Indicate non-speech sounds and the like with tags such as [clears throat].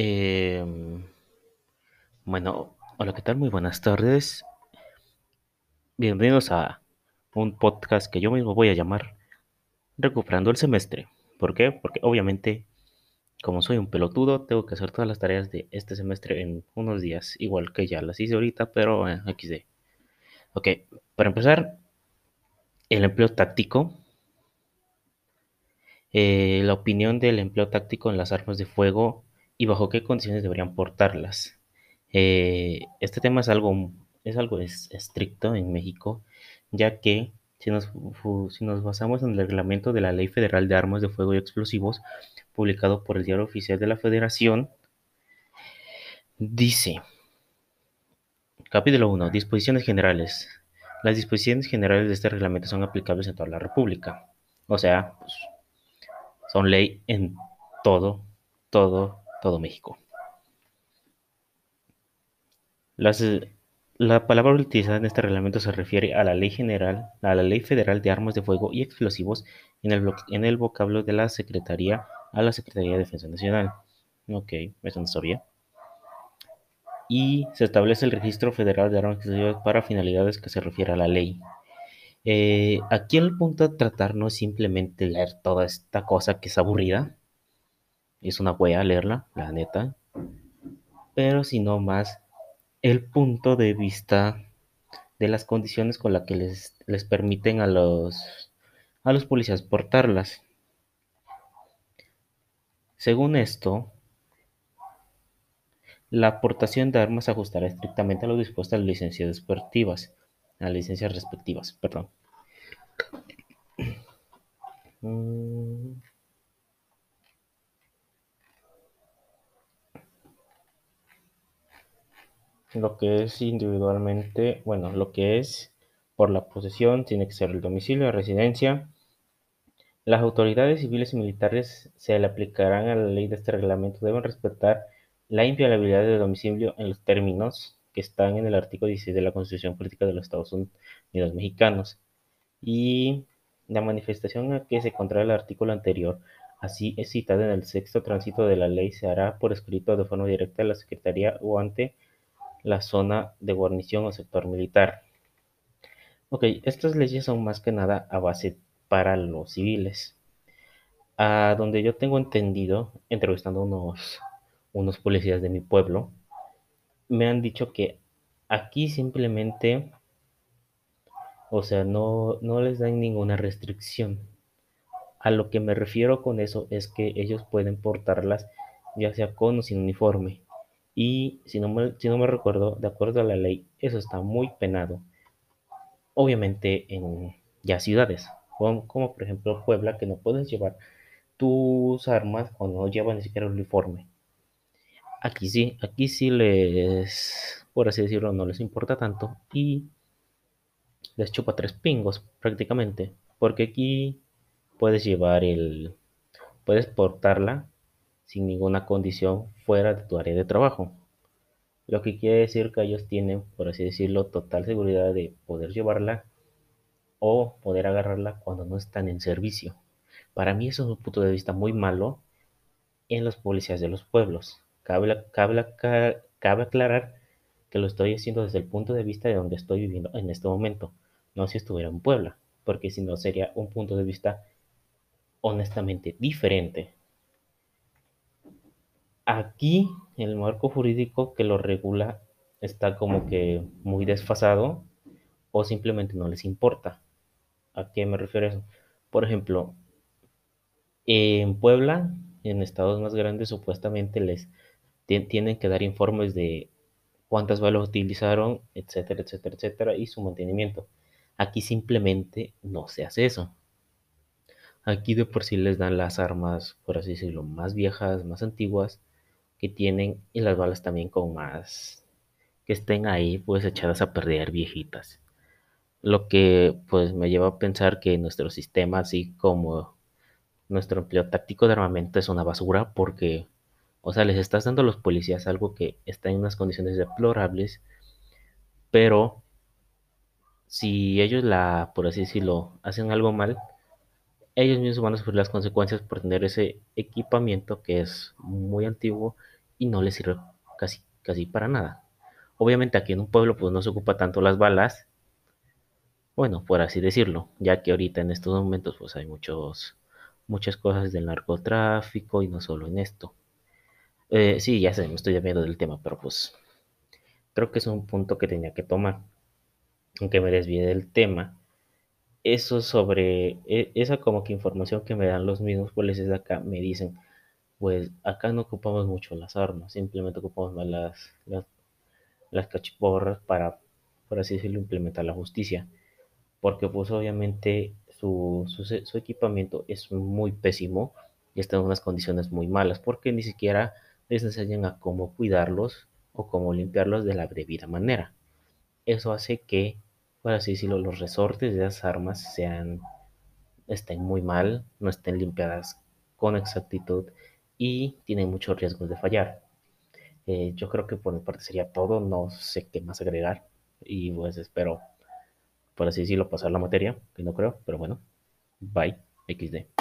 Em, bueno, hola, ¿qué tal? Muy buenas tardes. Bienvenidos a un podcast que yo mismo voy a llamar Recuperando el semestre. ¿Por qué? Porque obviamente, como soy un pelotudo, tengo que hacer todas las tareas de este semestre en unos días, igual que ya las hice ahorita, pero eh, XD. Ok, para empezar, el empleo táctico. Eh, la opinión del empleo táctico en las armas de fuego y bajo qué condiciones deberían portarlas. Eh, este tema es algo, es algo es- estricto en México, ya que si nos, si nos basamos en el reglamento de la Ley Federal de Armas de Fuego y Explosivos, publicado por el Diario Oficial de la Federación, dice, capítulo 1, disposiciones generales. Las disposiciones generales de este reglamento son aplicables en toda la República. O sea, pues, son ley en todo, todo, todo México. Las, la palabra utilizada en este reglamento se refiere a la Ley General, a la Ley Federal de Armas de Fuego y Explosivos en el, en el vocablo de la Secretaría a la Secretaría de Defensa Nacional. Ok, eso no sabía. Y se establece el Registro Federal de Armas y Explosivos para finalidades que se refiere a la ley. Eh, aquí el punto a tratar no es simplemente leer toda esta cosa que es aburrida, es una wea leerla, la neta, pero sino más el punto de vista de las condiciones con las que les, les permiten a los, a los policías portarlas. Según esto, la aportación de armas ajustará estrictamente a lo dispuesto a las licencias respectivas, a las licencias respectivas, perdón. [clears throat] Mm, Lo que es individualmente, bueno, lo que es por la posesión tiene que ser el domicilio, la residencia. Las autoridades civiles y militares se le aplicarán a la ley de este reglamento. Deben respetar la inviolabilidad del domicilio en los términos que están en el artículo 16 de la Constitución Política de los Estados Unidos Mexicanos. Y la manifestación a que se contrae el artículo anterior, así es citada en el sexto tránsito de la ley, se hará por escrito de forma directa a la Secretaría o ante la zona de guarnición o sector militar. Ok, estas leyes son más que nada a base para los civiles. A donde yo tengo entendido, entrevistando unos, unos policías de mi pueblo, me han dicho que aquí simplemente, o sea, no, no les dan ninguna restricción. A lo que me refiero con eso es que ellos pueden portarlas ya sea con o sin uniforme. Y si no me, si no recuerdo, de acuerdo a la ley, eso está muy penado. Obviamente en ya ciudades, como, como por ejemplo Puebla, que no puedes llevar tus armas o no llevan ni siquiera el uniforme. Aquí sí, aquí sí les, por así decirlo, no les importa tanto y les chupa tres pingos prácticamente, porque aquí puedes llevar el, puedes portarla sin ninguna condición fuera de tu área de trabajo. Lo que quiere decir que ellos tienen, por así decirlo, total seguridad de poder llevarla o poder agarrarla cuando no están en servicio. Para mí eso es un punto de vista muy malo en los policías de los pueblos. Cabe, cabe, cabe aclarar que lo estoy haciendo desde el punto de vista de donde estoy viviendo en este momento, no si estuviera en Puebla, porque si no sería un punto de vista honestamente diferente. Aquí el marco jurídico que lo regula está como que muy desfasado o simplemente no les importa. ¿A qué me refiero eso? Por ejemplo, en Puebla, en estados más grandes, supuestamente les tienen que dar informes de cuántas balas utilizaron, etcétera, etcétera, etcétera, y su mantenimiento. Aquí simplemente no se hace eso. Aquí de por sí les dan las armas, por así decirlo, más viejas, más antiguas que tienen y las balas también con más que estén ahí pues echadas a perder viejitas. Lo que pues me lleva a pensar que nuestro sistema, así como nuestro empleo táctico de armamento es una basura porque, o sea, les estás dando a los policías algo que está en unas condiciones deplorables, pero si ellos la, por así decirlo, hacen algo mal, ellos mismos van a sufrir las consecuencias por tener ese equipamiento que es muy antiguo y no les sirve casi, casi para nada. Obviamente aquí en un pueblo pues no se ocupa tanto las balas, bueno, por así decirlo, ya que ahorita en estos momentos pues hay muchos, muchas cosas del narcotráfico y no solo en esto. Eh, sí, ya sé, me estoy desviando del tema, pero pues creo que es un punto que tenía que tomar. Aunque me desvíe del tema, eso sobre e- esa como que información que me dan los mismos policías de acá, me dicen, pues acá no ocupamos mucho las armas, simplemente ocupamos más las, las, cachiporras para, por así decirlo, implementar la justicia. Porque pues obviamente su, su, su equipamiento es muy pésimo y está en unas condiciones muy malas, porque ni siquiera les enseñan a cómo cuidarlos o cómo limpiarlos de la debida manera. Eso hace que, por así decirlo, los resortes de esas armas sean, estén muy mal, no estén limpiadas con exactitud y tienen muchos riesgos de fallar. Eh, yo creo que por mi parte sería todo, no sé qué más agregar y pues espero, por así decirlo, pasar la materia, que no creo, pero bueno, bye, XD.